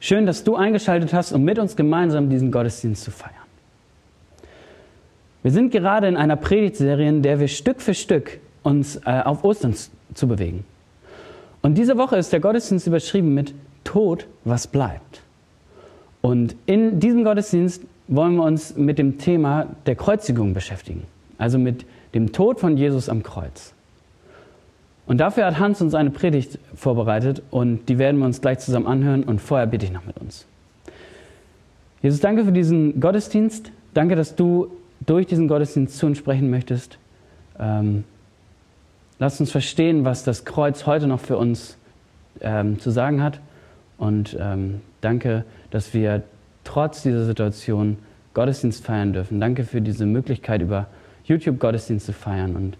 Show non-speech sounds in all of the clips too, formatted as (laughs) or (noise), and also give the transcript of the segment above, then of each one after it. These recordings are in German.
Schön, dass du eingeschaltet hast, um mit uns gemeinsam diesen Gottesdienst zu feiern. Wir sind gerade in einer Predigtserie, in der wir Stück für Stück uns äh, auf Ostern zu bewegen. Und diese Woche ist der Gottesdienst überschrieben mit Tod, was bleibt. Und in diesem Gottesdienst wollen wir uns mit dem Thema der Kreuzigung beschäftigen, also mit dem Tod von Jesus am Kreuz. Und dafür hat Hans uns eine Predigt vorbereitet und die werden wir uns gleich zusammen anhören und vorher bitte ich noch mit uns. Jesus, danke für diesen Gottesdienst. Danke, dass du durch diesen Gottesdienst zu uns sprechen möchtest. Ähm, lass uns verstehen, was das Kreuz heute noch für uns ähm, zu sagen hat. Und ähm, danke, dass wir trotz dieser Situation Gottesdienst feiern dürfen. Danke für diese Möglichkeit, über YouTube Gottesdienst zu feiern und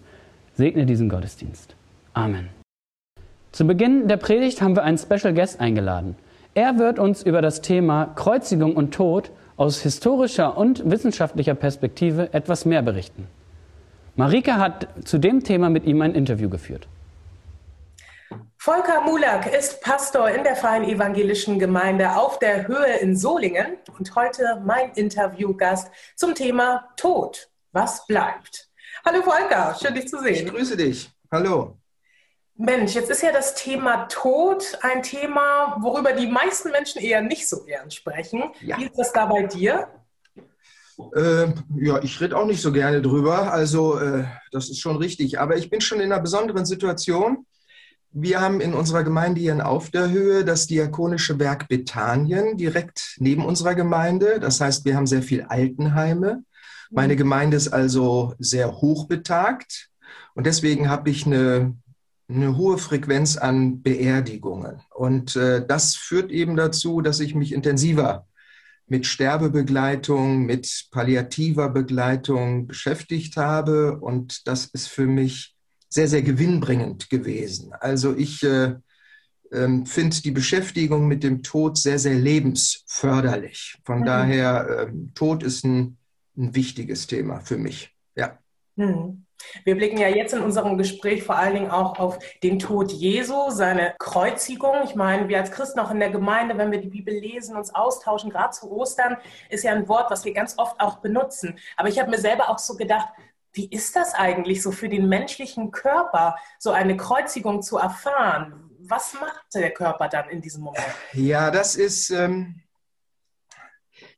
segne diesen Gottesdienst. Amen. Zu Beginn der Predigt haben wir einen Special Guest eingeladen. Er wird uns über das Thema Kreuzigung und Tod aus historischer und wissenschaftlicher Perspektive etwas mehr berichten. Marike hat zu dem Thema mit ihm ein Interview geführt. Volker Mulak ist Pastor in der Freien Evangelischen Gemeinde auf der Höhe in Solingen und heute mein Interviewgast zum Thema Tod. Was bleibt? Hallo Volker, schön dich zu sehen. Ich grüße dich. Hallo. Mensch, jetzt ist ja das Thema Tod ein Thema, worüber die meisten Menschen eher nicht so gern sprechen. Ja. Wie ist das da bei dir? Äh, ja, ich rede auch nicht so gerne drüber. Also, äh, das ist schon richtig. Aber ich bin schon in einer besonderen Situation. Wir haben in unserer Gemeinde hier in Auf der Höhe das diakonische Werk Bethanien direkt neben unserer Gemeinde. Das heißt, wir haben sehr viel Altenheime. Meine Gemeinde ist also sehr hoch betagt. Und deswegen habe ich eine eine hohe Frequenz an Beerdigungen. Und äh, das führt eben dazu, dass ich mich intensiver mit Sterbebegleitung, mit palliativer Begleitung beschäftigt habe. Und das ist für mich sehr, sehr gewinnbringend gewesen. Also ich äh, äh, finde die Beschäftigung mit dem Tod sehr, sehr lebensförderlich. Von mhm. daher, äh, Tod ist ein, ein wichtiges Thema für mich. Ja. Mhm. Wir blicken ja jetzt in unserem Gespräch vor allen Dingen auch auf den Tod Jesu, seine Kreuzigung. Ich meine, wir als Christen auch in der Gemeinde, wenn wir die Bibel lesen, uns austauschen, gerade zu Ostern, ist ja ein Wort, was wir ganz oft auch benutzen. Aber ich habe mir selber auch so gedacht, wie ist das eigentlich so für den menschlichen Körper, so eine Kreuzigung zu erfahren? Was macht der Körper dann in diesem Moment? Ja, das ist, ähm,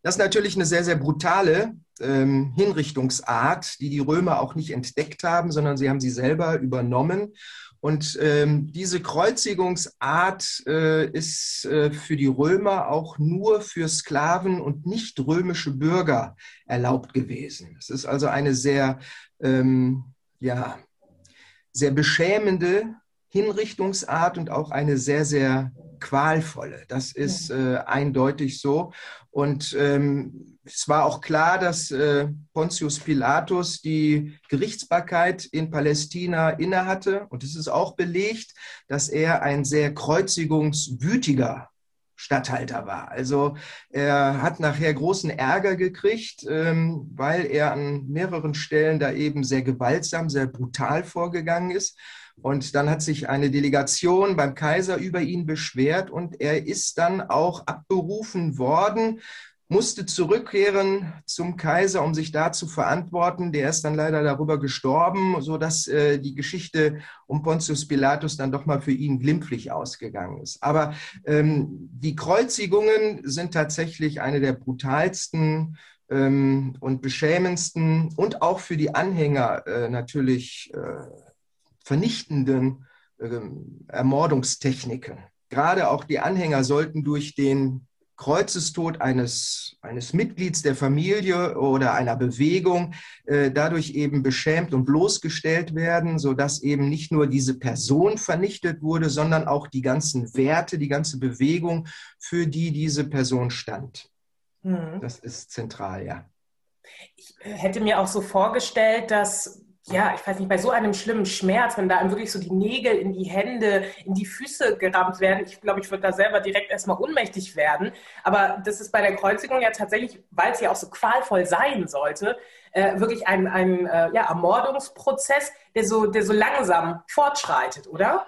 das ist natürlich eine sehr, sehr brutale ähm, Hinrichtungsart, die die Römer auch nicht entdeckt haben, sondern sie haben sie selber übernommen. Und ähm, diese Kreuzigungsart äh, ist äh, für die Römer auch nur für Sklaven und nicht römische Bürger erlaubt gewesen. Es ist also eine sehr, ähm, ja, sehr beschämende Hinrichtungsart und auch eine sehr, sehr qualvolle. Das ist äh, eindeutig so. Und ähm, es war auch klar, dass äh, Pontius Pilatus die Gerichtsbarkeit in Palästina innehatte. Und es ist auch belegt, dass er ein sehr kreuzigungswütiger Statthalter war. Also er hat nachher großen Ärger gekriegt, ähm, weil er an mehreren Stellen da eben sehr gewaltsam, sehr brutal vorgegangen ist. Und dann hat sich eine Delegation beim Kaiser über ihn beschwert und er ist dann auch abberufen worden, musste zurückkehren zum Kaiser, um sich da zu verantworten. Der ist dann leider darüber gestorben, sodass äh, die Geschichte um Pontius Pilatus dann doch mal für ihn glimpflich ausgegangen ist. Aber ähm, die Kreuzigungen sind tatsächlich eine der brutalsten ähm, und beschämendsten und auch für die Anhänger äh, natürlich äh, vernichtenden äh, Ermordungstechniken. Gerade auch die Anhänger sollten durch den Kreuzestod eines, eines Mitglieds der Familie oder einer Bewegung äh, dadurch eben beschämt und bloßgestellt werden, sodass eben nicht nur diese Person vernichtet wurde, sondern auch die ganzen Werte, die ganze Bewegung, für die diese Person stand. Mhm. Das ist zentral, ja. Ich hätte mir auch so vorgestellt, dass ja, ich weiß nicht, bei so einem schlimmen Schmerz, wenn da einem wirklich so die Nägel in die Hände, in die Füße gerammt werden, ich glaube, ich würde da selber direkt erstmal ohnmächtig werden. Aber das ist bei der Kreuzigung ja tatsächlich, weil es ja auch so qualvoll sein sollte, äh, wirklich ein, ein äh, ja, Ermordungsprozess, der so, der so langsam fortschreitet, oder?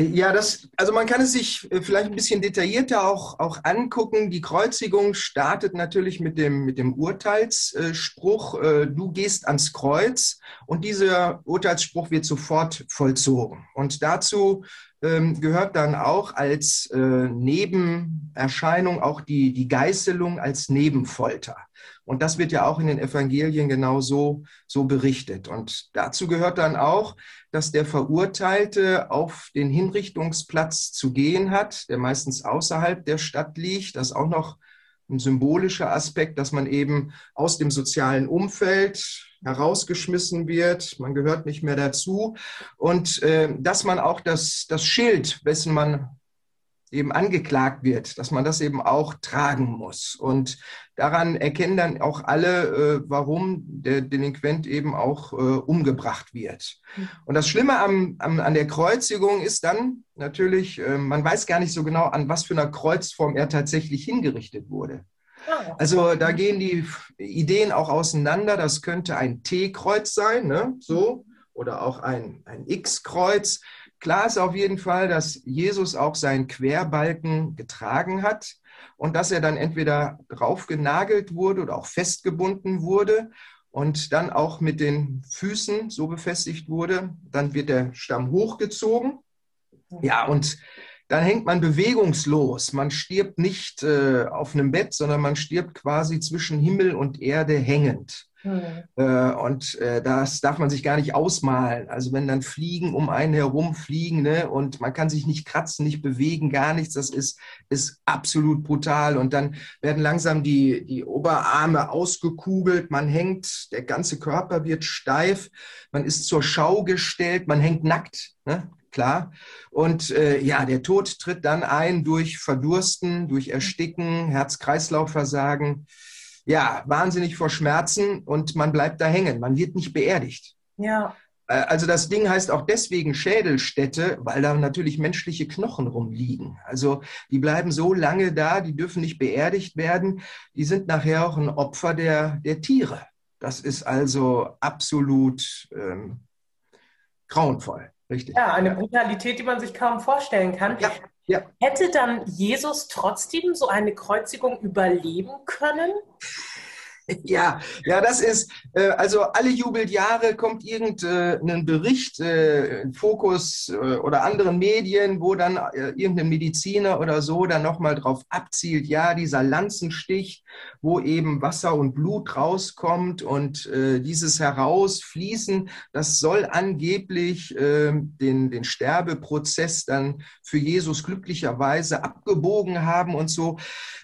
Ja, das, also man kann es sich äh, vielleicht ein bisschen detaillierter auch, auch angucken. Die Kreuzigung startet natürlich mit dem, mit dem Urteilsspruch, äh, du gehst ans Kreuz und dieser Urteilsspruch wird sofort vollzogen. Und dazu ähm, gehört dann auch als äh, Nebenerscheinung auch die, die Geißelung als Nebenfolter. Und das wird ja auch in den Evangelien genau so, so berichtet. Und dazu gehört dann auch, dass der Verurteilte auf den Hinrichtungsplatz zu gehen hat, der meistens außerhalb der Stadt liegt. Das ist auch noch ein symbolischer Aspekt, dass man eben aus dem sozialen Umfeld herausgeschmissen wird, man gehört nicht mehr dazu und äh, dass man auch das, das Schild, wessen man eben angeklagt wird, dass man das eben auch tragen muss. Und daran erkennen dann auch alle, äh, warum der Delinquent eben auch äh, umgebracht wird. Und das Schlimme am, am, an der Kreuzigung ist dann natürlich, äh, man weiß gar nicht so genau, an was für einer Kreuzform er tatsächlich hingerichtet wurde. Ah. Also da gehen die Ideen auch auseinander. Das könnte ein T-Kreuz sein, ne? so, oder auch ein, ein X-Kreuz. Klar ist auf jeden Fall, dass Jesus auch seinen Querbalken getragen hat und dass er dann entweder draufgenagelt wurde oder auch festgebunden wurde und dann auch mit den Füßen so befestigt wurde. Dann wird der Stamm hochgezogen. Ja, und dann hängt man bewegungslos. Man stirbt nicht äh, auf einem Bett, sondern man stirbt quasi zwischen Himmel und Erde hängend. Mhm. Und äh, das darf man sich gar nicht ausmalen. Also wenn dann Fliegen um einen herum fliegen ne, und man kann sich nicht kratzen, nicht bewegen, gar nichts, das ist, ist absolut brutal. Und dann werden langsam die, die Oberarme ausgekugelt, man hängt, der ganze Körper wird steif, man ist zur Schau gestellt, man hängt nackt. Ne? klar. Und äh, ja, der Tod tritt dann ein durch Verdursten, durch Ersticken, Herz-Kreislauf-Versagen ja, wahnsinnig vor Schmerzen und man bleibt da hängen. Man wird nicht beerdigt. Ja. Äh, also das Ding heißt auch deswegen Schädelstätte, weil da natürlich menschliche Knochen rumliegen. Also die bleiben so lange da, die dürfen nicht beerdigt werden. Die sind nachher auch ein Opfer der, der Tiere. Das ist also absolut ähm, grauenvoll. Richtig. Ja, eine Brutalität, die man sich kaum vorstellen kann. Ja, ja. Hätte dann Jesus trotzdem so eine Kreuzigung überleben können? (laughs) Ja, ja, das ist, äh, also alle Jubeljahre kommt irgendein Bericht, äh, Fokus äh, oder anderen Medien, wo dann irgendein Mediziner oder so dann nochmal drauf abzielt, ja, dieser Lanzenstich, wo eben Wasser und Blut rauskommt und dieses Herausfließen, das soll angeblich ähm, den, den Sterbeprozess dann für Jesus glücklicherweise abgebogen haben und so.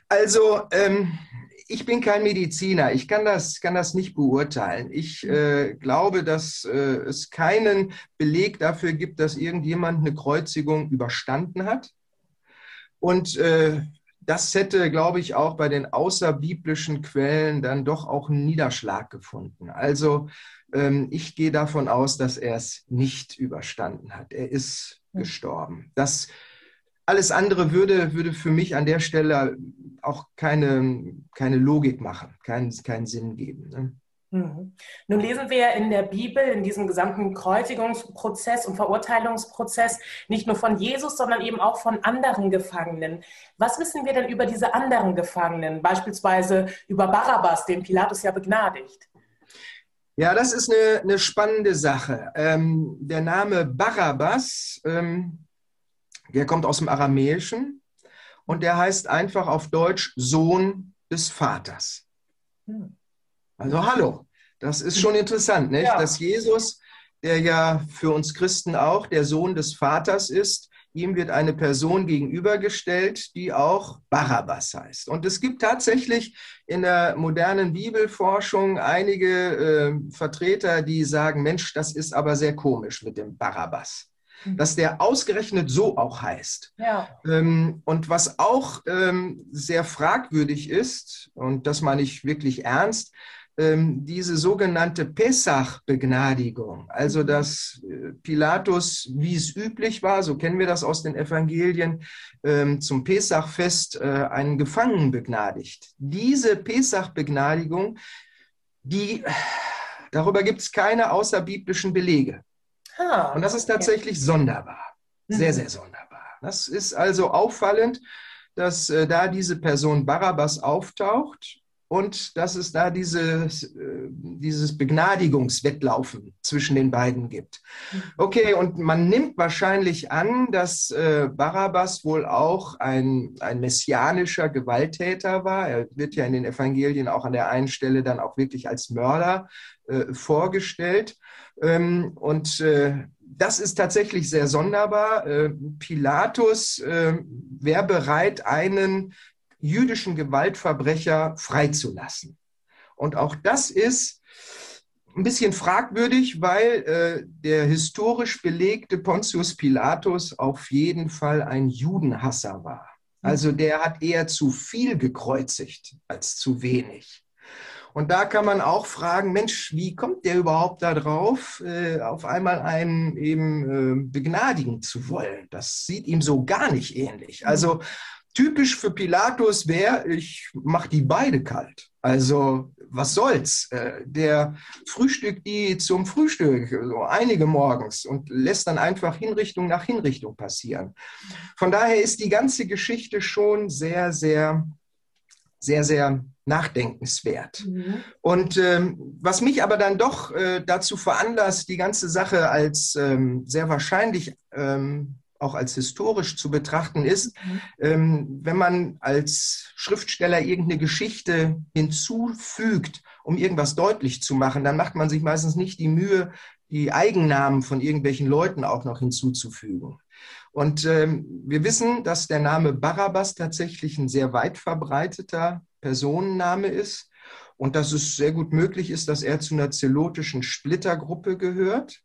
Also, ähm, ich bin kein Mediziner, ich kann das, kann das nicht beurteilen. Ich äh, glaube, dass äh, es keinen Beleg dafür gibt, dass irgendjemand eine Kreuzigung überstanden hat. Und äh, das hätte, glaube ich, auch bei den außerbiblischen Quellen dann doch auch einen Niederschlag gefunden. Also ähm, ich gehe davon aus, dass er es nicht überstanden hat. Er ist gestorben. Das alles andere würde, würde für mich an der Stelle auch keine, keine Logik machen, keinen, keinen Sinn geben. Ne? Mhm. Nun lesen wir in der Bibel, in diesem gesamten Kreuzigungsprozess und Verurteilungsprozess, nicht nur von Jesus, sondern eben auch von anderen Gefangenen. Was wissen wir denn über diese anderen Gefangenen, beispielsweise über Barabbas, den Pilatus ja begnadigt? Ja, das ist eine, eine spannende Sache. Ähm, der Name Barabbas, ähm, der kommt aus dem Aramäischen und der heißt einfach auf Deutsch Sohn des Vaters. Hm. Also hallo, das ist schon interessant, nicht? Ja. dass Jesus, der ja für uns Christen auch der Sohn des Vaters ist, ihm wird eine Person gegenübergestellt, die auch Barabbas heißt. Und es gibt tatsächlich in der modernen Bibelforschung einige äh, Vertreter, die sagen, Mensch, das ist aber sehr komisch mit dem Barabbas. Dass der ausgerechnet so auch heißt. Ja. Ähm, und was auch ähm, sehr fragwürdig ist, und das meine ich wirklich ernst, ähm, diese sogenannte Pessach-Begnadigung, also dass äh, Pilatus, wie es üblich war, so kennen wir das aus den Evangelien, ähm, zum Pessachfest äh, einen Gefangenen begnadigt. Diese Pessach-Begnadigung, die, darüber gibt es keine außerbiblischen Belege. Ah, und das ist tatsächlich okay. sonderbar. Sehr, sehr sonderbar. Das ist also auffallend, dass äh, da diese Person Barabbas auftaucht und dass es da dieses, äh, dieses Begnadigungswettlaufen zwischen den beiden gibt. Okay, und man nimmt wahrscheinlich an, dass äh, Barabbas wohl auch ein, ein messianischer Gewalttäter war. Er wird ja in den Evangelien auch an der einen Stelle dann auch wirklich als Mörder äh, vorgestellt. Ähm, und das ist tatsächlich sehr sonderbar. Pilatus wäre bereit, einen jüdischen Gewaltverbrecher freizulassen. Und auch das ist ein bisschen fragwürdig, weil äh, der historisch belegte Pontius Pilatus auf jeden Fall ein Judenhasser war. Also der hat eher zu viel gekreuzigt als zu wenig. Und da kann man auch fragen, Mensch, wie kommt der überhaupt da drauf, äh, auf einmal einen eben äh, begnadigen zu wollen? Das sieht ihm so gar nicht ähnlich. Also typisch für Pilatus wäre, ich mache die beide kalt. Also was soll's? Äh, der frühstückt die zum Frühstück, so einige morgens und lässt dann einfach Hinrichtung nach Hinrichtung passieren. Von daher ist die ganze Geschichte schon sehr, sehr, sehr, sehr nachdenkenswert. Mhm. Und ähm, was mich aber dann doch äh, dazu veranlasst, die ganze Sache als ähm, sehr wahrscheinlich ähm, auch als historisch zu betrachten ist, mhm. ähm, wenn man als Schriftsteller irgendeine Geschichte hinzufügt, um irgendwas deutlich zu machen, dann macht man sich meistens nicht die Mühe, die Eigennamen von irgendwelchen Leuten auch noch hinzuzufügen. Und ähm, wir wissen, dass der Name Barabbas tatsächlich ein sehr weit verbreiteter Personenname ist und dass es sehr gut möglich ist, dass er zu einer zelotischen Splittergruppe gehört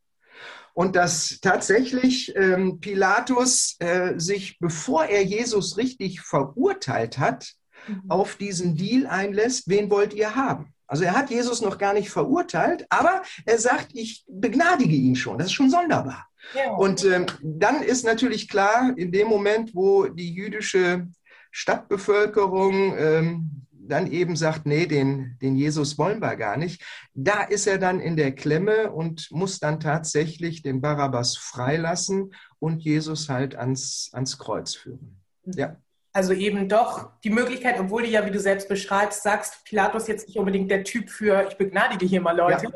und dass tatsächlich ähm, Pilatus äh, sich, bevor er Jesus richtig verurteilt hat, mhm. auf diesen Deal einlässt, wen wollt ihr haben? Also er hat Jesus noch gar nicht verurteilt, aber er sagt, ich begnadige ihn schon. Das ist schon sonderbar. Ja. Und ähm, dann ist natürlich klar, in dem Moment, wo die jüdische Stadtbevölkerung ähm, dann eben sagt, nee, den, den Jesus wollen wir gar nicht, da ist er dann in der Klemme und muss dann tatsächlich den Barabbas freilassen und Jesus halt ans, ans Kreuz führen. Ja. Also eben doch die Möglichkeit, obwohl du ja, wie du selbst beschreibst, sagst, Pilatus jetzt nicht unbedingt der Typ für, ich begnadige hier mal Leute, ja.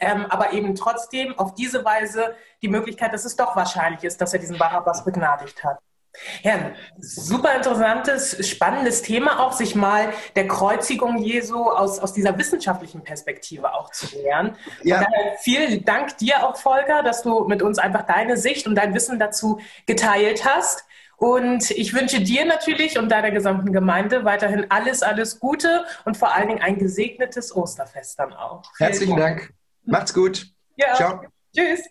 ähm, aber eben trotzdem auf diese Weise die Möglichkeit, dass es doch wahrscheinlich ist, dass er diesen Barabbas begnadigt hat. Ja, super interessantes, spannendes Thema auch, sich mal der Kreuzigung Jesu aus, aus dieser wissenschaftlichen Perspektive auch zu nähern. Ja. vielen Dank dir auch, Volker, dass du mit uns einfach deine Sicht und dein Wissen dazu geteilt hast. Und ich wünsche dir natürlich und deiner gesamten Gemeinde weiterhin alles, alles Gute und vor allen Dingen ein gesegnetes Osterfest dann auch. Herzlichen Dank. Macht's gut. Ja. Ciao. Tschüss.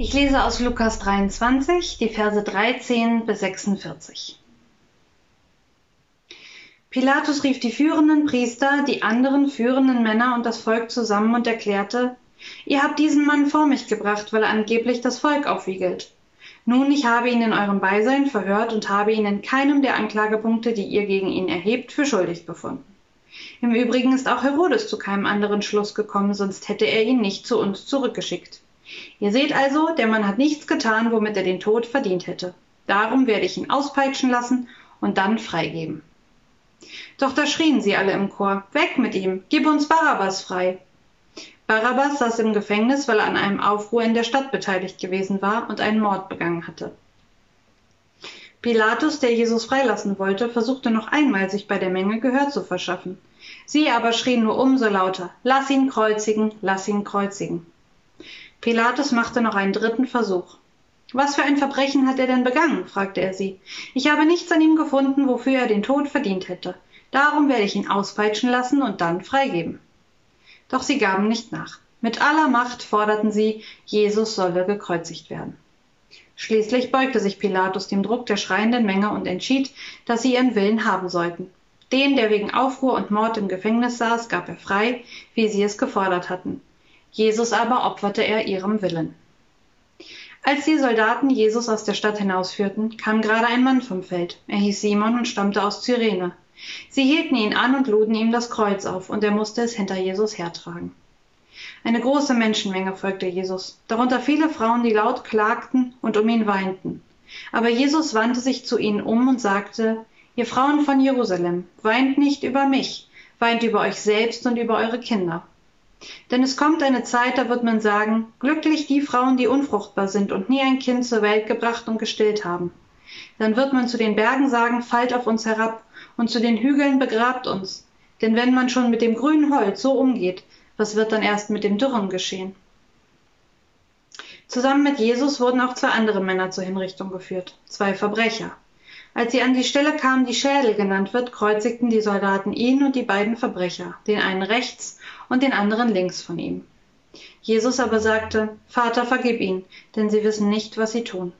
Ich lese aus Lukas 23, die Verse 13 bis 46. Pilatus rief die führenden Priester, die anderen führenden Männer und das Volk zusammen und erklärte, Ihr habt diesen Mann vor mich gebracht, weil er angeblich das Volk aufwiegelt. Nun, ich habe ihn in eurem Beisein verhört und habe ihn in keinem der Anklagepunkte, die ihr gegen ihn erhebt, für schuldig befunden. Im Übrigen ist auch Herodes zu keinem anderen Schluss gekommen, sonst hätte er ihn nicht zu uns zurückgeschickt. Ihr seht also, der Mann hat nichts getan, womit er den Tod verdient hätte. Darum werde ich ihn auspeitschen lassen und dann freigeben. Doch da schrien sie alle im Chor, weg mit ihm, gib uns Barabbas frei. Barabbas saß im Gefängnis, weil er an einem Aufruhr in der Stadt beteiligt gewesen war und einen Mord begangen hatte. Pilatus, der Jesus freilassen wollte, versuchte noch einmal, sich bei der Menge Gehör zu verschaffen. Sie aber schrien nur umso lauter, lass ihn kreuzigen, lass ihn kreuzigen. Pilatus machte noch einen dritten Versuch. Was für ein Verbrechen hat er denn begangen? fragte er sie. Ich habe nichts an ihm gefunden, wofür er den Tod verdient hätte. Darum werde ich ihn auspeitschen lassen und dann freigeben. Doch sie gaben nicht nach. Mit aller Macht forderten sie, Jesus solle gekreuzigt werden. Schließlich beugte sich Pilatus dem Druck der schreienden Menge und entschied, dass sie ihren Willen haben sollten. Den, der wegen Aufruhr und Mord im Gefängnis saß, gab er frei, wie sie es gefordert hatten. Jesus aber opferte er ihrem Willen. Als die Soldaten Jesus aus der Stadt hinausführten, kam gerade ein Mann vom Feld. Er hieß Simon und stammte aus Cyrene. Sie hielten ihn an und luden ihm das Kreuz auf, und er musste es hinter Jesus hertragen. Eine große Menschenmenge folgte Jesus, darunter viele Frauen, die laut klagten und um ihn weinten. Aber Jesus wandte sich zu ihnen um und sagte, Ihr Frauen von Jerusalem, weint nicht über mich, weint über euch selbst und über eure Kinder. Denn es kommt eine Zeit, da wird man sagen, glücklich die Frauen, die unfruchtbar sind und nie ein Kind zur Welt gebracht und gestillt haben. Dann wird man zu den Bergen sagen, fallt auf uns herab, und zu den Hügeln begrabt uns. Denn wenn man schon mit dem grünen Holz so umgeht, was wird dann erst mit dem dürren geschehen? Zusammen mit Jesus wurden auch zwei andere Männer zur Hinrichtung geführt, zwei Verbrecher. Als sie an die Stelle kamen, die Schädel genannt wird, kreuzigten die Soldaten ihn und die beiden Verbrecher, den einen rechts und den anderen links von ihm. Jesus aber sagte, Vater, vergib ihn, denn sie wissen nicht, was sie tun.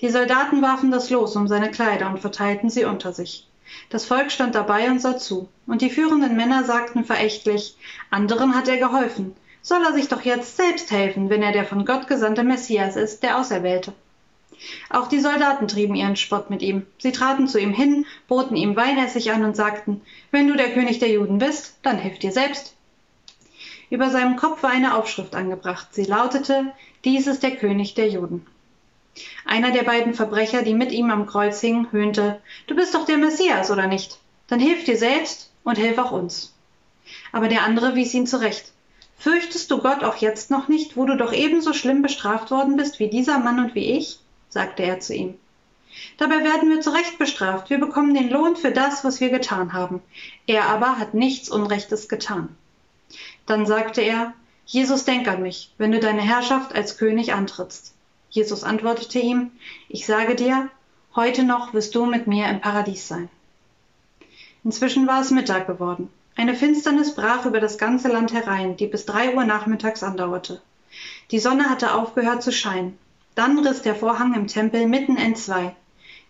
Die Soldaten warfen das Los um seine Kleider und verteilten sie unter sich. Das Volk stand dabei und sah zu, und die führenden Männer sagten verächtlich, anderen hat er geholfen, soll er sich doch jetzt selbst helfen, wenn er der von Gott gesandte Messias ist, der Auserwählte. Auch die Soldaten trieben ihren Spott mit ihm. Sie traten zu ihm hin, boten ihm Weinessig an und sagten, wenn du der König der Juden bist, dann hilf dir selbst. Über seinem Kopf war eine Aufschrift angebracht. Sie lautete, dies ist der König der Juden. Einer der beiden Verbrecher, die mit ihm am Kreuz hingen, höhnte, du bist doch der Messias, oder nicht? Dann hilf dir selbst und hilf auch uns. Aber der andere wies ihn zurecht. Fürchtest du Gott auch jetzt noch nicht, wo du doch ebenso schlimm bestraft worden bist wie dieser Mann und wie ich? Sagte er zu ihm. Dabei werden wir zu Recht bestraft. Wir bekommen den Lohn für das, was wir getan haben. Er aber hat nichts Unrechtes getan. Dann sagte er, Jesus, denk an mich, wenn du deine Herrschaft als König antrittst. Jesus antwortete ihm, ich sage dir, heute noch wirst du mit mir im Paradies sein. Inzwischen war es Mittag geworden. Eine Finsternis brach über das ganze Land herein, die bis drei Uhr nachmittags andauerte. Die Sonne hatte aufgehört zu scheinen. Dann riss der Vorhang im Tempel mitten entzwei.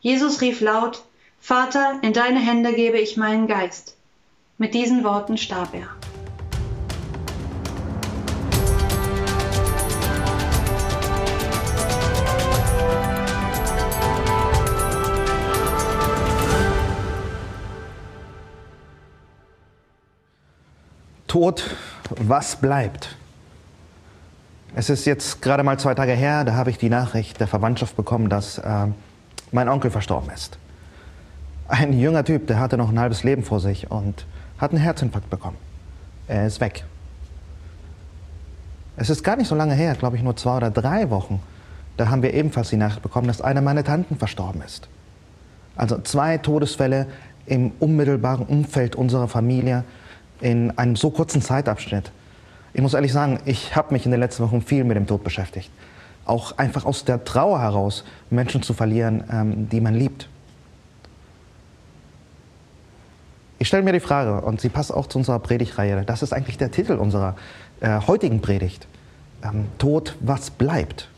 Jesus rief laut, Vater, in deine Hände gebe ich meinen Geist. Mit diesen Worten starb er. Tod, was bleibt? Es ist jetzt gerade mal zwei Tage her, da habe ich die Nachricht der Verwandtschaft bekommen, dass äh, mein Onkel verstorben ist. Ein junger Typ, der hatte noch ein halbes Leben vor sich und hat einen Herzinfarkt bekommen. Er ist weg. Es ist gar nicht so lange her, glaube ich nur zwei oder drei Wochen, da haben wir ebenfalls die Nachricht bekommen, dass eine meiner Tanten verstorben ist. Also zwei Todesfälle im unmittelbaren Umfeld unserer Familie in einem so kurzen Zeitabschnitt. Ich muss ehrlich sagen, ich habe mich in den letzten Wochen viel mit dem Tod beschäftigt. Auch einfach aus der Trauer heraus, Menschen zu verlieren, ähm, die man liebt. Ich stelle mir die Frage, und sie passt auch zu unserer Predigtreihe, das ist eigentlich der Titel unserer äh, heutigen Predigt. Ähm, Tod, was bleibt?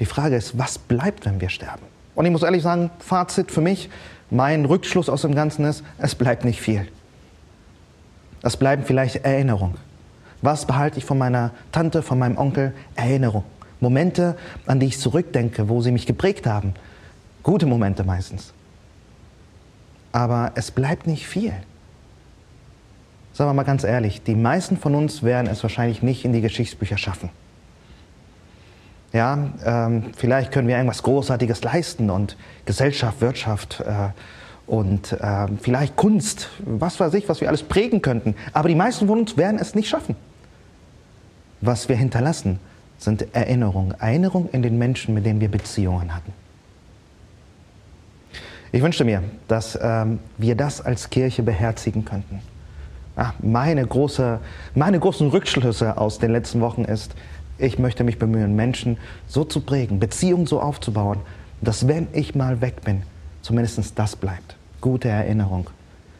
Die Frage ist, was bleibt, wenn wir sterben? Und ich muss ehrlich sagen, Fazit für mich, mein Rückschluss aus dem Ganzen ist, es bleibt nicht viel. Das bleiben vielleicht Erinnerungen. Was behalte ich von meiner Tante, von meinem Onkel? Erinnerung. Momente, an die ich zurückdenke, wo sie mich geprägt haben. Gute Momente meistens. Aber es bleibt nicht viel. Sagen wir mal ganz ehrlich, die meisten von uns werden es wahrscheinlich nicht in die Geschichtsbücher schaffen. Ja, ähm, vielleicht können wir irgendwas Großartiges leisten und Gesellschaft, Wirtschaft, äh, und äh, vielleicht Kunst, was weiß ich, was wir alles prägen könnten. Aber die meisten von uns werden es nicht schaffen. Was wir hinterlassen, sind Erinnerungen. Erinnerungen in den Menschen, mit denen wir Beziehungen hatten. Ich wünschte mir, dass ähm, wir das als Kirche beherzigen könnten. Ach, meine, große, meine großen Rückschlüsse aus den letzten Wochen ist, ich möchte mich bemühen, Menschen so zu prägen, Beziehungen so aufzubauen, dass wenn ich mal weg bin, zumindest das bleibt. Gute Erinnerung.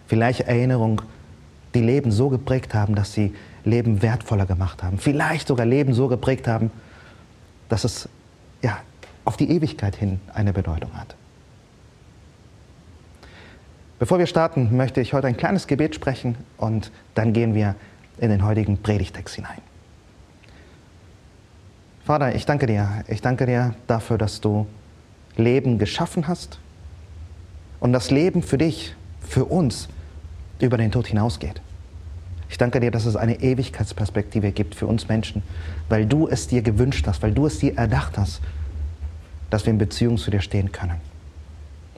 Vielleicht Erinnerung, die Leben so geprägt haben, dass sie Leben wertvoller gemacht haben. Vielleicht sogar Leben so geprägt haben, dass es ja, auf die Ewigkeit hin eine Bedeutung hat. Bevor wir starten, möchte ich heute ein kleines Gebet sprechen und dann gehen wir in den heutigen Predigtext hinein. Vater, ich danke dir. Ich danke dir dafür, dass du Leben geschaffen hast und das Leben für dich, für uns über den Tod hinausgeht. Ich danke dir, dass es eine Ewigkeitsperspektive gibt für uns Menschen, weil du es dir gewünscht hast, weil du es dir erdacht hast, dass wir in Beziehung zu dir stehen können.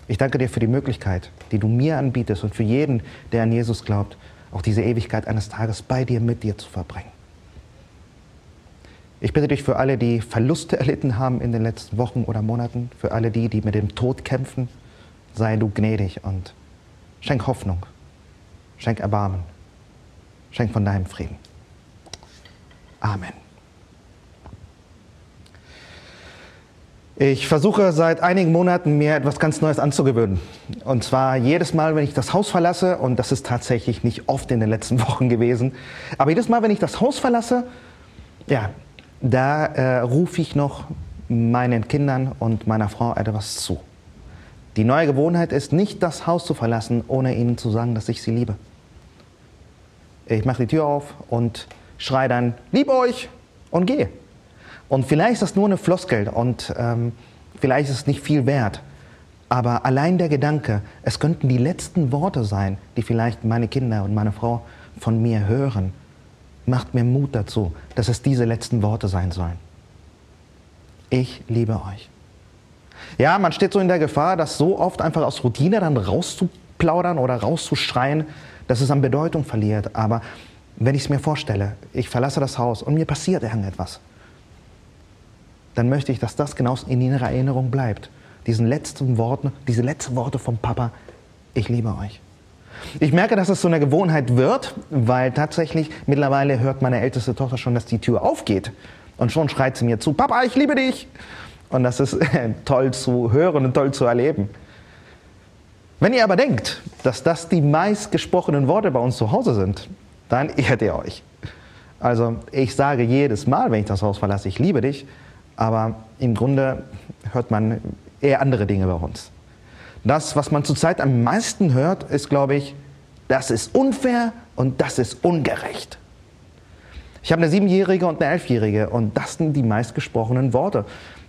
Ich danke dir für die Möglichkeit, die du mir anbietest und für jeden, der an Jesus glaubt, auch diese Ewigkeit eines Tages bei dir, mit dir zu verbringen. Ich bitte dich für alle, die Verluste (laughs) erlitten haben in den letzten Wochen oder Monaten, für alle die, die mit dem Tod kämpfen, sei du gnädig und schenk Hoffnung, schenk Erbarmen, schenk von deinem Frieden. Amen. Ich versuche seit einigen Monaten mir etwas ganz Neues anzugewöhnen. Und zwar jedes Mal, wenn ich das Haus verlasse, und das ist tatsächlich nicht oft in den letzten (laughs) Wochen gewesen, aber jedes Mal, wenn ich das Haus verlasse, ja, da äh, rufe ich noch meinen Kindern und meiner Frau etwas zu. Die neue Gewohnheit ist nicht, das Haus zu verlassen, ohne ihnen zu sagen, dass ich sie liebe. Ich mache die Tür auf und schreie dann, lieb euch und gehe. Und vielleicht ist das nur eine Floskel und ähm, vielleicht ist es nicht viel wert. Aber allein der Gedanke, es könnten die letzten Worte sein, die vielleicht meine Kinder und meine Frau von mir hören, macht mir Mut dazu, dass es diese letzten Worte sein sollen. Ich liebe euch. Ja, man steht so in der Gefahr, das so oft einfach aus Routine dann rauszuplaudern oder rauszuschreien, dass es an Bedeutung verliert. Aber wenn ich es mir vorstelle, ich verlasse das Haus und mir passiert irgendetwas, dann möchte ich, dass das genau in ihrer Erinnerung bleibt. Diesen letzten Worten, diese letzten Worte vom Papa, ich liebe euch. Ich merke, dass es so eine Gewohnheit wird, weil tatsächlich mittlerweile hört meine älteste Tochter schon, dass die Tür aufgeht. Und schon schreit sie mir zu, Papa, ich liebe dich. Und das ist toll zu hören und toll zu erleben. Wenn ihr aber denkt, dass das die meistgesprochenen Worte bei uns zu Hause sind, dann irrt ihr euch. Also ich sage jedes Mal, wenn ich das Haus verlasse, ich liebe dich, aber im Grunde hört man eher andere Dinge bei uns. Das, was man zurzeit am meisten hört, ist, glaube ich, das ist unfair und das ist ungerecht. Ich habe eine Siebenjährige und eine Elfjährige und das sind die meistgesprochenen Worte.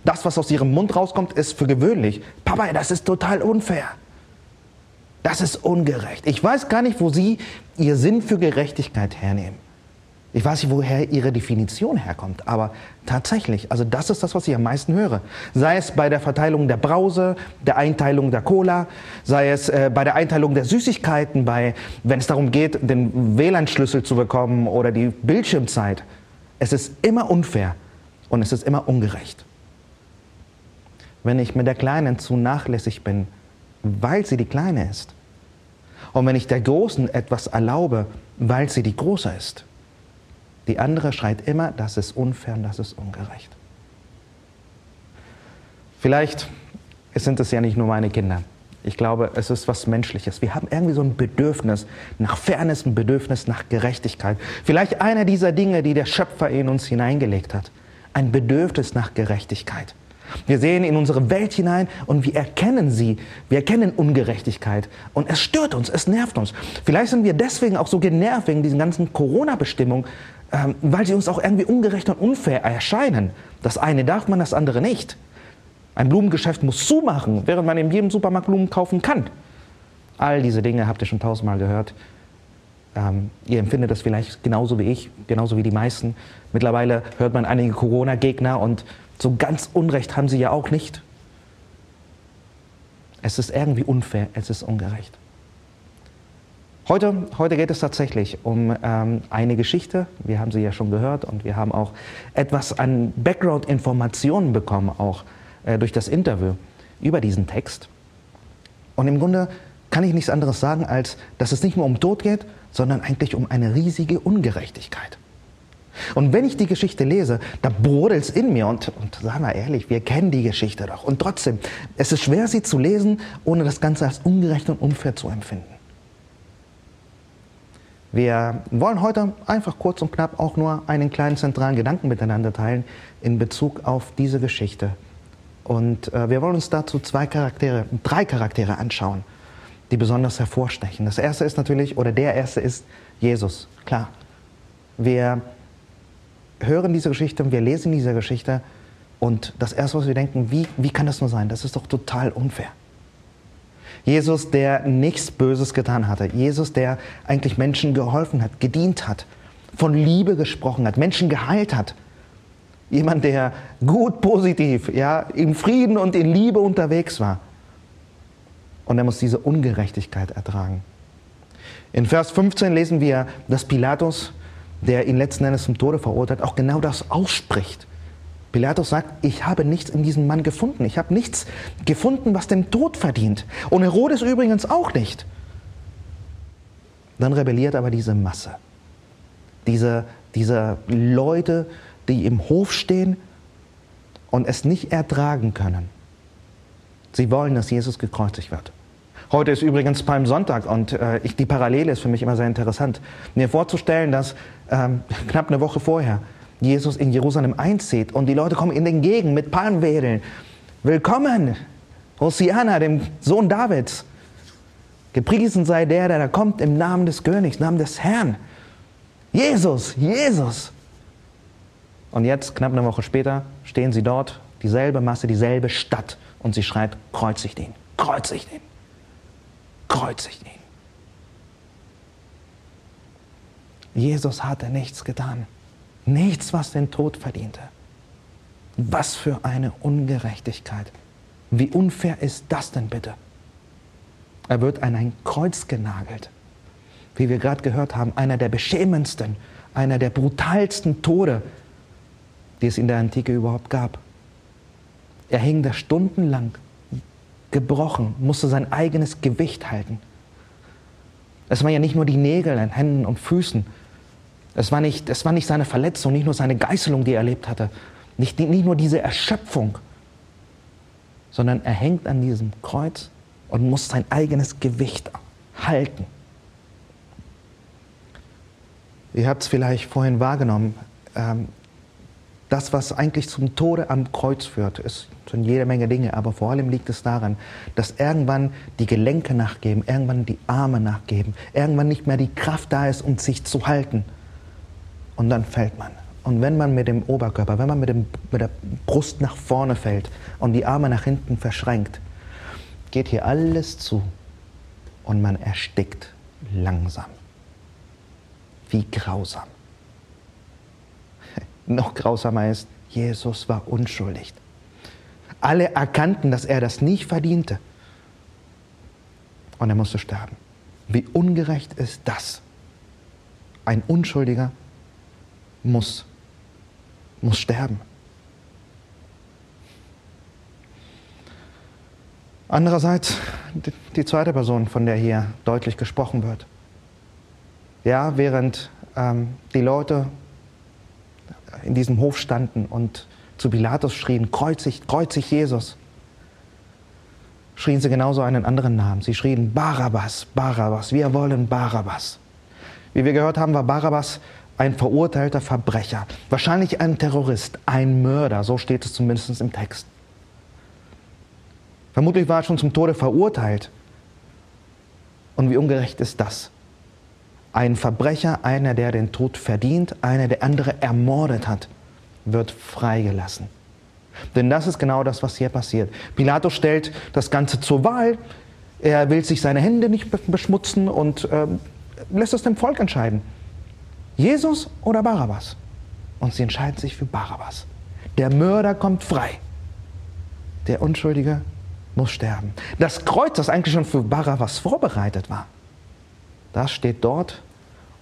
Das, was aus ihrem Mund rauskommt, ist für gewöhnlich. Papa, das ist total unfair. Das ist ungerecht. Ich weiß gar nicht, wo Sie Ihr Sinn für Gerechtigkeit hernehmen. Ich weiß nicht, woher Ihre Definition herkommt, aber tatsächlich, also das ist das, was ich am meisten höre. Sei es bei der Verteilung der Brause, der Einteilung der Cola, sei es äh, bei der Einteilung der Süßigkeiten, bei, wenn es darum geht, den WLAN-Schlüssel zu bekommen oder die Bildschirmzeit. Es ist immer unfair und es ist immer ungerecht. Wenn ich mit der Kleinen zu nachlässig bin, weil sie die Kleine ist, und wenn ich der Großen etwas erlaube, weil sie die Große ist, die andere schreit immer, das ist unfair und das ist ungerecht. Vielleicht sind es ja nicht nur meine Kinder. Ich glaube, es ist was Menschliches. Wir haben irgendwie so ein Bedürfnis nach Fairness, ein Bedürfnis nach Gerechtigkeit. Vielleicht einer dieser Dinge, die der Schöpfer in uns hineingelegt hat. Ein Bedürfnis nach Gerechtigkeit. Wir sehen in unsere Welt hinein und wir erkennen sie. Wir erkennen Ungerechtigkeit. Und es stört uns, es nervt uns. Vielleicht sind wir deswegen auch so genervt wegen diesen ganzen Corona-Bestimmungen, ähm, weil sie uns auch irgendwie ungerecht und unfair erscheinen. Das eine darf man, das andere nicht. Ein Blumengeschäft muss zumachen, während man in jedem Supermarkt Blumen kaufen kann. All diese Dinge habt ihr schon tausendmal gehört. Ähm, ihr empfindet das vielleicht genauso wie ich, genauso wie die meisten. Mittlerweile hört man einige Corona-Gegner und so ganz Unrecht haben sie ja auch nicht. Es ist irgendwie unfair, es ist ungerecht. Heute, heute geht es tatsächlich um ähm, eine Geschichte. Wir haben sie ja schon gehört und wir haben auch etwas an Background-Informationen bekommen, auch äh, durch das Interview über diesen Text. Und im Grunde kann ich nichts anderes sagen, als dass es nicht nur um Tod geht, sondern eigentlich um eine riesige Ungerechtigkeit. Und wenn ich die Geschichte lese, da brodelt es in mir und, und sagen wir ehrlich, wir kennen die Geschichte doch. Und trotzdem, es ist schwer, sie zu lesen, ohne das Ganze als ungerecht und unfair zu empfinden. Wir wollen heute einfach kurz und knapp auch nur einen kleinen zentralen Gedanken miteinander teilen in Bezug auf diese Geschichte. Und äh, wir wollen uns dazu zwei Charaktere, drei Charaktere anschauen, die besonders hervorstechen. Das erste ist natürlich, oder der erste ist Jesus, klar. Wir hören diese Geschichte und wir lesen diese Geschichte und das erste, was wir denken, wie, wie kann das nur sein? Das ist doch total unfair. Jesus, der nichts Böses getan hatte. Jesus, der eigentlich Menschen geholfen hat, gedient hat, von Liebe gesprochen hat, Menschen geheilt hat. Jemand, der gut positiv, ja, im Frieden und in Liebe unterwegs war. Und er muss diese Ungerechtigkeit ertragen. In Vers 15 lesen wir, dass Pilatus, der ihn letzten Endes zum Tode verurteilt, auch genau das ausspricht. Pilatus sagt, ich habe nichts in diesem Mann gefunden. Ich habe nichts gefunden, was den Tod verdient. Und Herodes übrigens auch nicht. Dann rebelliert aber diese Masse. Diese, diese Leute, die im Hof stehen und es nicht ertragen können. Sie wollen, dass Jesus gekreuzigt wird. Heute ist übrigens Palmsonntag und äh, ich, die Parallele ist für mich immer sehr interessant. Mir vorzustellen, dass ähm, (laughs) knapp eine Woche vorher Jesus in Jerusalem einzieht und die Leute kommen ihm entgegen mit Palmwedeln. Willkommen, Hosianna, dem Sohn Davids. Gepriesen sei der, der da kommt im Namen des Königs, im Namen des Herrn. Jesus, Jesus. Und jetzt, knapp eine Woche später, stehen sie dort, dieselbe Masse, dieselbe Stadt, und sie schreit, kreuzigt ihn, kreuzigt ihn, kreuzigt ihn. Jesus hatte nichts getan. Nichts, was den Tod verdiente. Was für eine Ungerechtigkeit. Wie unfair ist das denn bitte? Er wird an ein Kreuz genagelt. Wie wir gerade gehört haben, einer der beschämendsten, einer der brutalsten Tode, die es in der Antike überhaupt gab. Er hing da stundenlang gebrochen, musste sein eigenes Gewicht halten. Es waren ja nicht nur die Nägel an Händen und Füßen. Es war nicht, es war nicht seine Verletzung, nicht nur seine Geißelung, die er erlebt hatte. Nicht, nicht nur diese Erschöpfung, sondern er hängt an diesem Kreuz und muss sein eigenes Gewicht halten. Ihr habt es vielleicht vorhin wahrgenommen. Ähm, das, was eigentlich zum Tode am Kreuz führt, ist sind jede Menge Dinge, aber vor allem liegt es daran, dass irgendwann die Gelenke nachgeben, irgendwann die Arme nachgeben, irgendwann nicht mehr die Kraft da ist, um sich zu halten. Und dann fällt man. Und wenn man mit dem Oberkörper, wenn man mit, dem, mit der Brust nach vorne fällt und die Arme nach hinten verschränkt, geht hier alles zu und man erstickt langsam. Wie grausam. (laughs) Noch grausamer ist, Jesus war unschuldig. Alle erkannten, dass er das nicht verdiente. Und er musste sterben. Wie ungerecht ist das? Ein Unschuldiger muss, muss sterben. Andererseits die zweite Person, von der hier deutlich gesprochen wird. Ja, während ähm, die Leute in diesem Hof standen und zu Pilatus schrien, kreuzig, kreuzig Jesus, schrien sie genauso einen anderen Namen. Sie schrien Barabbas, Barabbas, wir wollen Barabbas. Wie wir gehört haben, war Barabbas ein verurteilter Verbrecher, wahrscheinlich ein Terrorist, ein Mörder, so steht es zumindest im Text. Vermutlich war er schon zum Tode verurteilt. Und wie ungerecht ist das? Ein Verbrecher, einer, der den Tod verdient, einer, der andere ermordet hat wird freigelassen. Denn das ist genau das, was hier passiert. Pilatus stellt das Ganze zur Wahl. Er will sich seine Hände nicht beschmutzen und äh, lässt es dem Volk entscheiden. Jesus oder Barabbas? Und sie entscheiden sich für Barabbas. Der Mörder kommt frei. Der Unschuldige muss sterben. Das Kreuz, das eigentlich schon für Barabbas vorbereitet war, das steht dort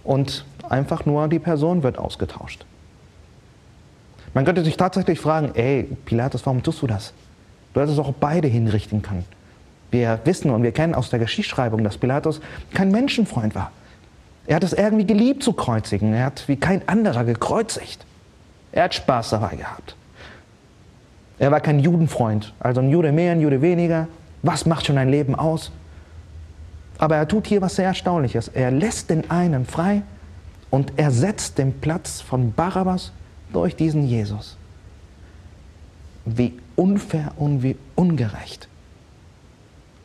und einfach nur die Person wird ausgetauscht. Man könnte sich tatsächlich fragen, ey, Pilatus, warum tust du das? Du hättest auch beide hinrichten können. Wir wissen und wir kennen aus der Geschichtsschreibung, dass Pilatus kein Menschenfreund war. Er hat es irgendwie geliebt zu kreuzigen. Er hat wie kein anderer gekreuzigt. Er hat Spaß dabei gehabt. Er war kein Judenfreund, also ein Jude mehr, ein Jude weniger. Was macht schon ein Leben aus? Aber er tut hier was sehr Erstaunliches. Er lässt den einen frei und ersetzt den Platz von Barabbas durch diesen Jesus. Wie unfair und wie ungerecht.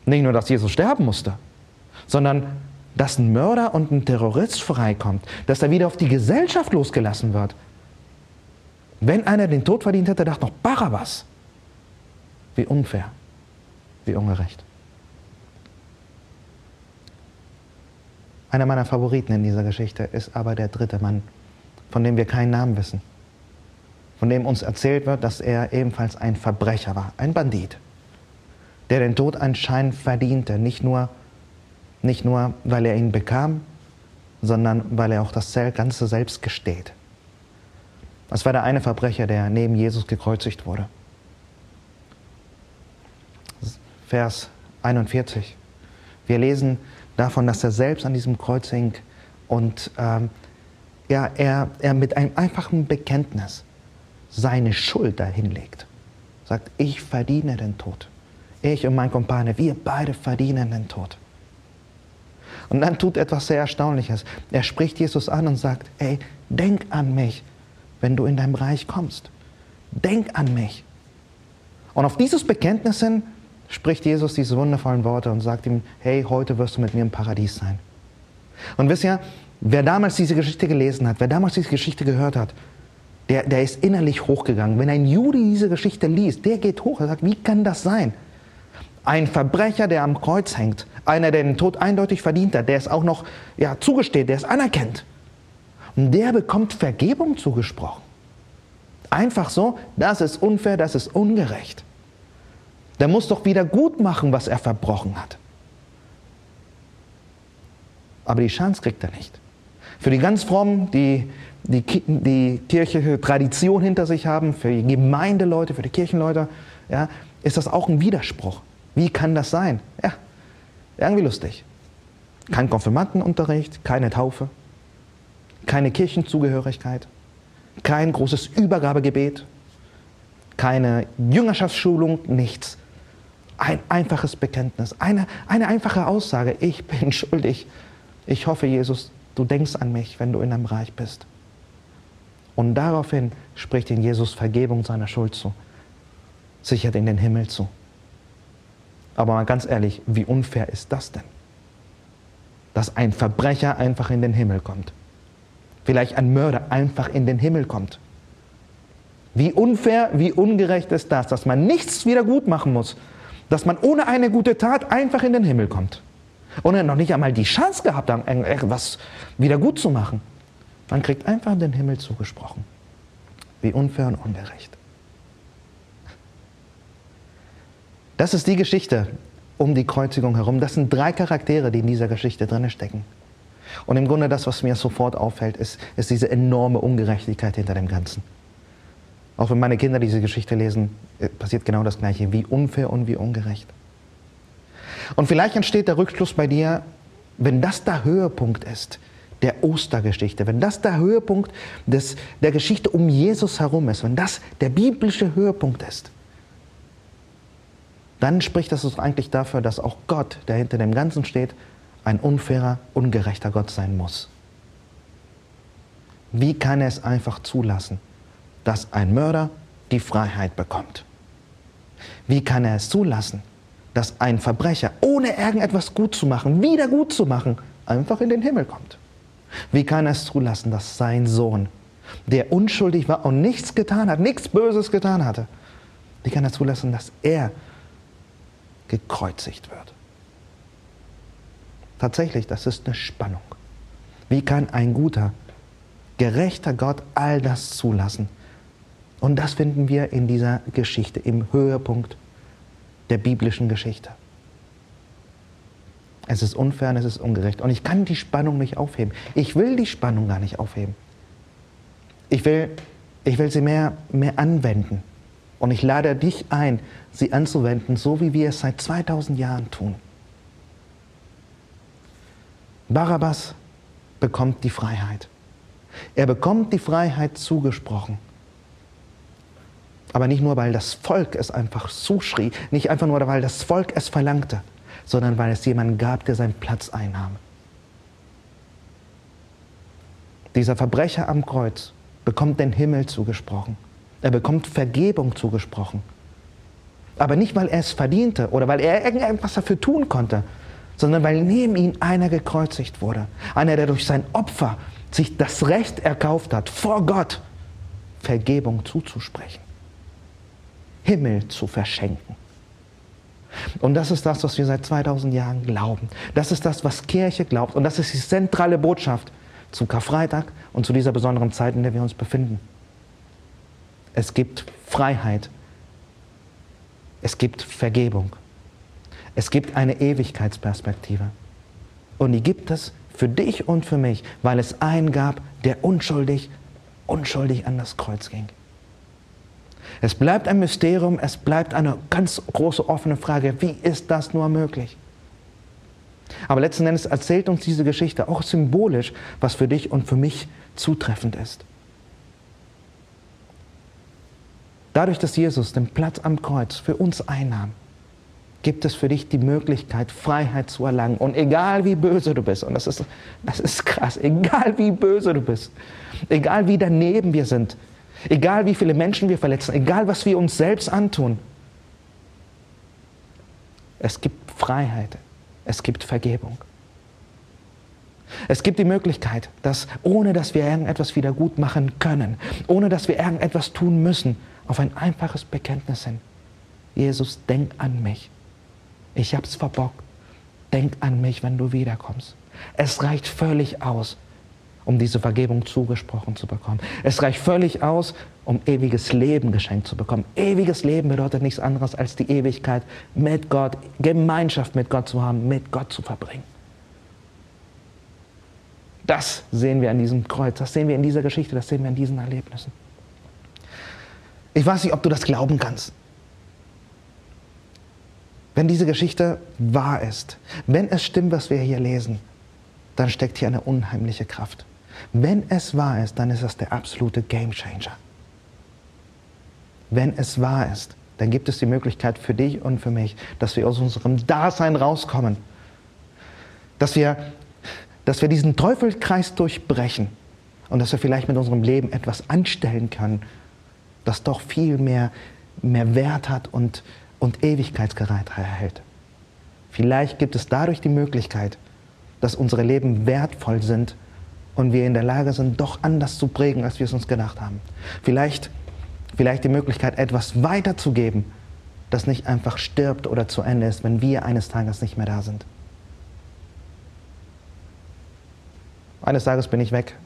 Nicht nur, dass Jesus sterben musste, sondern dass ein Mörder und ein Terrorist freikommt, dass er wieder auf die Gesellschaft losgelassen wird. Wenn einer den Tod verdient hätte, dachte noch Barabbas. Wie unfair, wie ungerecht. Einer meiner Favoriten in dieser Geschichte ist aber der dritte Mann, von dem wir keinen Namen wissen, von dem uns erzählt wird, dass er ebenfalls ein Verbrecher war, ein Bandit, der den Tod anscheinend verdiente, nicht nur, nicht nur, weil er ihn bekam, sondern weil er auch das Ganze selbst gesteht. Das war der eine Verbrecher, der neben Jesus gekreuzigt wurde. Vers 41. Wir lesen davon, dass er selbst an diesem Kreuz hing und ähm, ja, er, er mit einem einfachen Bekenntnis seine Schuld dahinlegt. Sagt, ich verdiene den Tod. Ich und mein Kumpane, wir beide verdienen den Tod. Und dann tut etwas sehr Erstaunliches. Er spricht Jesus an und sagt, ey, denk an mich, wenn du in dein Reich kommst. Denk an mich. Und auf dieses Bekenntnis hin spricht Jesus diese wundervollen Worte und sagt ihm, hey, heute wirst du mit mir im Paradies sein. Und wisst ihr, wer damals diese Geschichte gelesen hat, wer damals diese Geschichte gehört hat, der, der ist innerlich hochgegangen. Wenn ein Jude diese Geschichte liest, der geht hoch. Er sagt, wie kann das sein? Ein Verbrecher, der am Kreuz hängt, einer, der den Tod eindeutig verdient hat, der es auch noch ja, zugesteht, der es anerkennt. Und der bekommt Vergebung zugesprochen. Einfach so, das ist unfair, das ist ungerecht. Der muss doch wieder gut machen, was er verbrochen hat. Aber die Chance kriegt er nicht. Für die ganz frommen, die die, die kirchliche Tradition hinter sich haben, für die Gemeindeleute, für die Kirchenleute, ja, ist das auch ein Widerspruch. Wie kann das sein? Ja, irgendwie lustig. Kein Konfirmandenunterricht, keine Taufe, keine Kirchenzugehörigkeit, kein großes Übergabegebet, keine Jüngerschaftsschulung, nichts. Ein einfaches Bekenntnis, eine, eine einfache Aussage, ich bin (laughs) schuldig. Ich hoffe, Jesus, du denkst an mich, wenn du in deinem Reich bist. Und daraufhin spricht ihn Jesus Vergebung seiner Schuld zu, sichert in den Himmel zu. Aber mal ganz ehrlich, wie unfair ist das denn? Dass ein Verbrecher einfach in den Himmel kommt. Vielleicht ein Mörder einfach in den Himmel kommt. Wie unfair, wie ungerecht ist das, dass man nichts wieder gut machen muss, dass man ohne eine gute Tat einfach in den Himmel kommt. Und er noch nicht einmal die Chance gehabt etwas wieder gut zu machen. Man kriegt einfach den Himmel zugesprochen. Wie unfair und ungerecht. Das ist die Geschichte um die Kreuzigung herum. Das sind drei Charaktere, die in dieser Geschichte drin stecken. Und im Grunde das, was mir sofort auffällt, ist, ist diese enorme Ungerechtigkeit hinter dem Ganzen. Auch wenn meine Kinder diese Geschichte lesen, äh, passiert genau das Gleiche. Wie unfair und wie ungerecht. Und vielleicht entsteht der Rückschluss bei dir, wenn das der Höhepunkt ist, der Ostergeschichte, wenn das der Höhepunkt des, der Geschichte um Jesus herum ist, wenn das der biblische Höhepunkt ist, dann spricht das doch eigentlich dafür, dass auch Gott, der hinter dem Ganzen steht, ein unfairer, ungerechter Gott sein muss. Wie kann er es einfach zulassen? dass ein Mörder die Freiheit bekommt? Wie kann er es zulassen, dass ein Verbrecher, ohne irgendetwas gut zu machen, wieder gut zu machen, einfach in den Himmel kommt? Wie kann er es zulassen, dass sein Sohn, der unschuldig war und nichts getan hat, nichts Böses getan hatte, wie kann er zulassen, dass er gekreuzigt wird? Tatsächlich, das ist eine Spannung. Wie kann ein guter, gerechter Gott all das zulassen? Und das finden wir in dieser Geschichte, im Höhepunkt der biblischen Geschichte. Es ist unfair es ist ungerecht. Und ich kann die Spannung nicht aufheben. Ich will die Spannung gar nicht aufheben. Ich will, ich will sie mehr, mehr anwenden. Und ich lade dich ein, sie anzuwenden, so wie wir es seit 2000 Jahren tun. Barabbas bekommt die Freiheit. Er bekommt die Freiheit zugesprochen. Aber nicht nur, weil das Volk es einfach zuschrie, nicht einfach nur, weil das Volk es verlangte, sondern weil es jemanden gab, der seinen Platz einnahm. Dieser Verbrecher am Kreuz bekommt den Himmel zugesprochen. Er bekommt Vergebung zugesprochen. Aber nicht, weil er es verdiente oder weil er irgendetwas dafür tun konnte, sondern weil neben ihm einer gekreuzigt wurde. Einer, der durch sein Opfer sich das Recht erkauft hat, vor Gott Vergebung zuzusprechen. Himmel zu verschenken. Und das ist das, was wir seit 2000 Jahren glauben. Das ist das, was Kirche glaubt. Und das ist die zentrale Botschaft zum Karfreitag und zu dieser besonderen Zeit, in der wir uns befinden. Es gibt Freiheit. Es gibt Vergebung. Es gibt eine Ewigkeitsperspektive. Und die gibt es für dich und für mich, weil es einen gab, der unschuldig, unschuldig an das Kreuz ging. Es bleibt ein Mysterium, es bleibt eine ganz große offene Frage, wie ist das nur möglich? Aber letzten Endes erzählt uns diese Geschichte auch symbolisch, was für dich und für mich zutreffend ist. Dadurch, dass Jesus den Platz am Kreuz für uns einnahm, gibt es für dich die Möglichkeit, Freiheit zu erlangen. Und egal wie böse du bist, und das ist, das ist krass, egal wie böse du bist, egal wie daneben wir sind, Egal wie viele Menschen wir verletzen, egal was wir uns selbst antun. Es gibt Freiheit, es gibt Vergebung. Es gibt die Möglichkeit, dass ohne dass wir irgendetwas wieder gut machen können, ohne dass wir irgendetwas tun müssen, auf ein einfaches Bekenntnis hin. Jesus, denk an mich. Ich hab's verbockt. Denk an mich, wenn du wiederkommst. Es reicht völlig aus, um diese Vergebung zugesprochen zu bekommen. Es reicht völlig aus, um ewiges Leben geschenkt zu bekommen. Ewiges Leben bedeutet nichts anderes als die Ewigkeit mit Gott, Gemeinschaft mit Gott zu haben, mit Gott zu verbringen. Das sehen wir an diesem Kreuz, das sehen wir in dieser Geschichte, das sehen wir in diesen Erlebnissen. Ich weiß nicht, ob du das glauben kannst. Wenn diese Geschichte wahr ist, wenn es stimmt, was wir hier lesen, dann steckt hier eine unheimliche Kraft. Wenn es wahr ist, dann ist das der absolute Gamechanger. Wenn es wahr ist, dann gibt es die Möglichkeit für dich und für mich, dass wir aus unserem Dasein rauskommen. Dass wir, dass wir diesen Teufelkreis durchbrechen und dass wir vielleicht mit unserem Leben etwas anstellen können, das doch viel mehr, mehr Wert hat und, und Ewigkeitsgereitheit erhält. Vielleicht gibt es dadurch die Möglichkeit, dass unsere Leben wertvoll sind und wir in der Lage sind, doch anders zu prägen, als wir es uns gedacht haben. Vielleicht, vielleicht die Möglichkeit, etwas weiterzugeben, das nicht einfach stirbt oder zu Ende ist, wenn wir eines Tages nicht mehr da sind. Eines Tages bin ich weg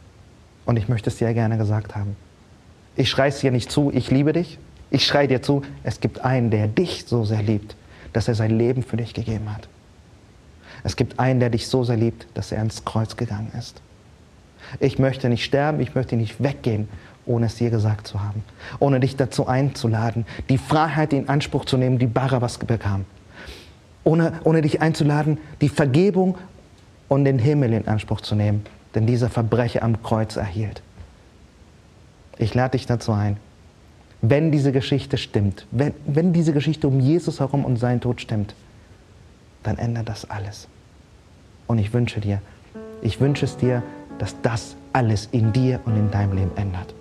und ich möchte es dir gerne gesagt haben. Ich schreie es dir nicht zu, ich liebe dich. Ich schreie dir zu, es gibt einen, der dich so sehr liebt, dass er sein Leben für dich gegeben hat. Es gibt einen, der dich so sehr liebt, dass er ins Kreuz gegangen ist. Ich möchte nicht sterben, ich möchte nicht weggehen, ohne es dir gesagt zu haben. Ohne dich dazu einzuladen, die Freiheit in Anspruch zu nehmen, die Barabbas bekam. Ohne, ohne dich einzuladen, die Vergebung und den Himmel in Anspruch zu nehmen, denn dieser Verbrecher am Kreuz erhielt. Ich lade dich dazu ein, wenn diese Geschichte stimmt, wenn, wenn diese Geschichte um Jesus herum und seinen Tod stimmt, dann ändert das alles. Und ich wünsche dir, ich wünsche es dir, dass das alles in dir und in deinem Leben ändert.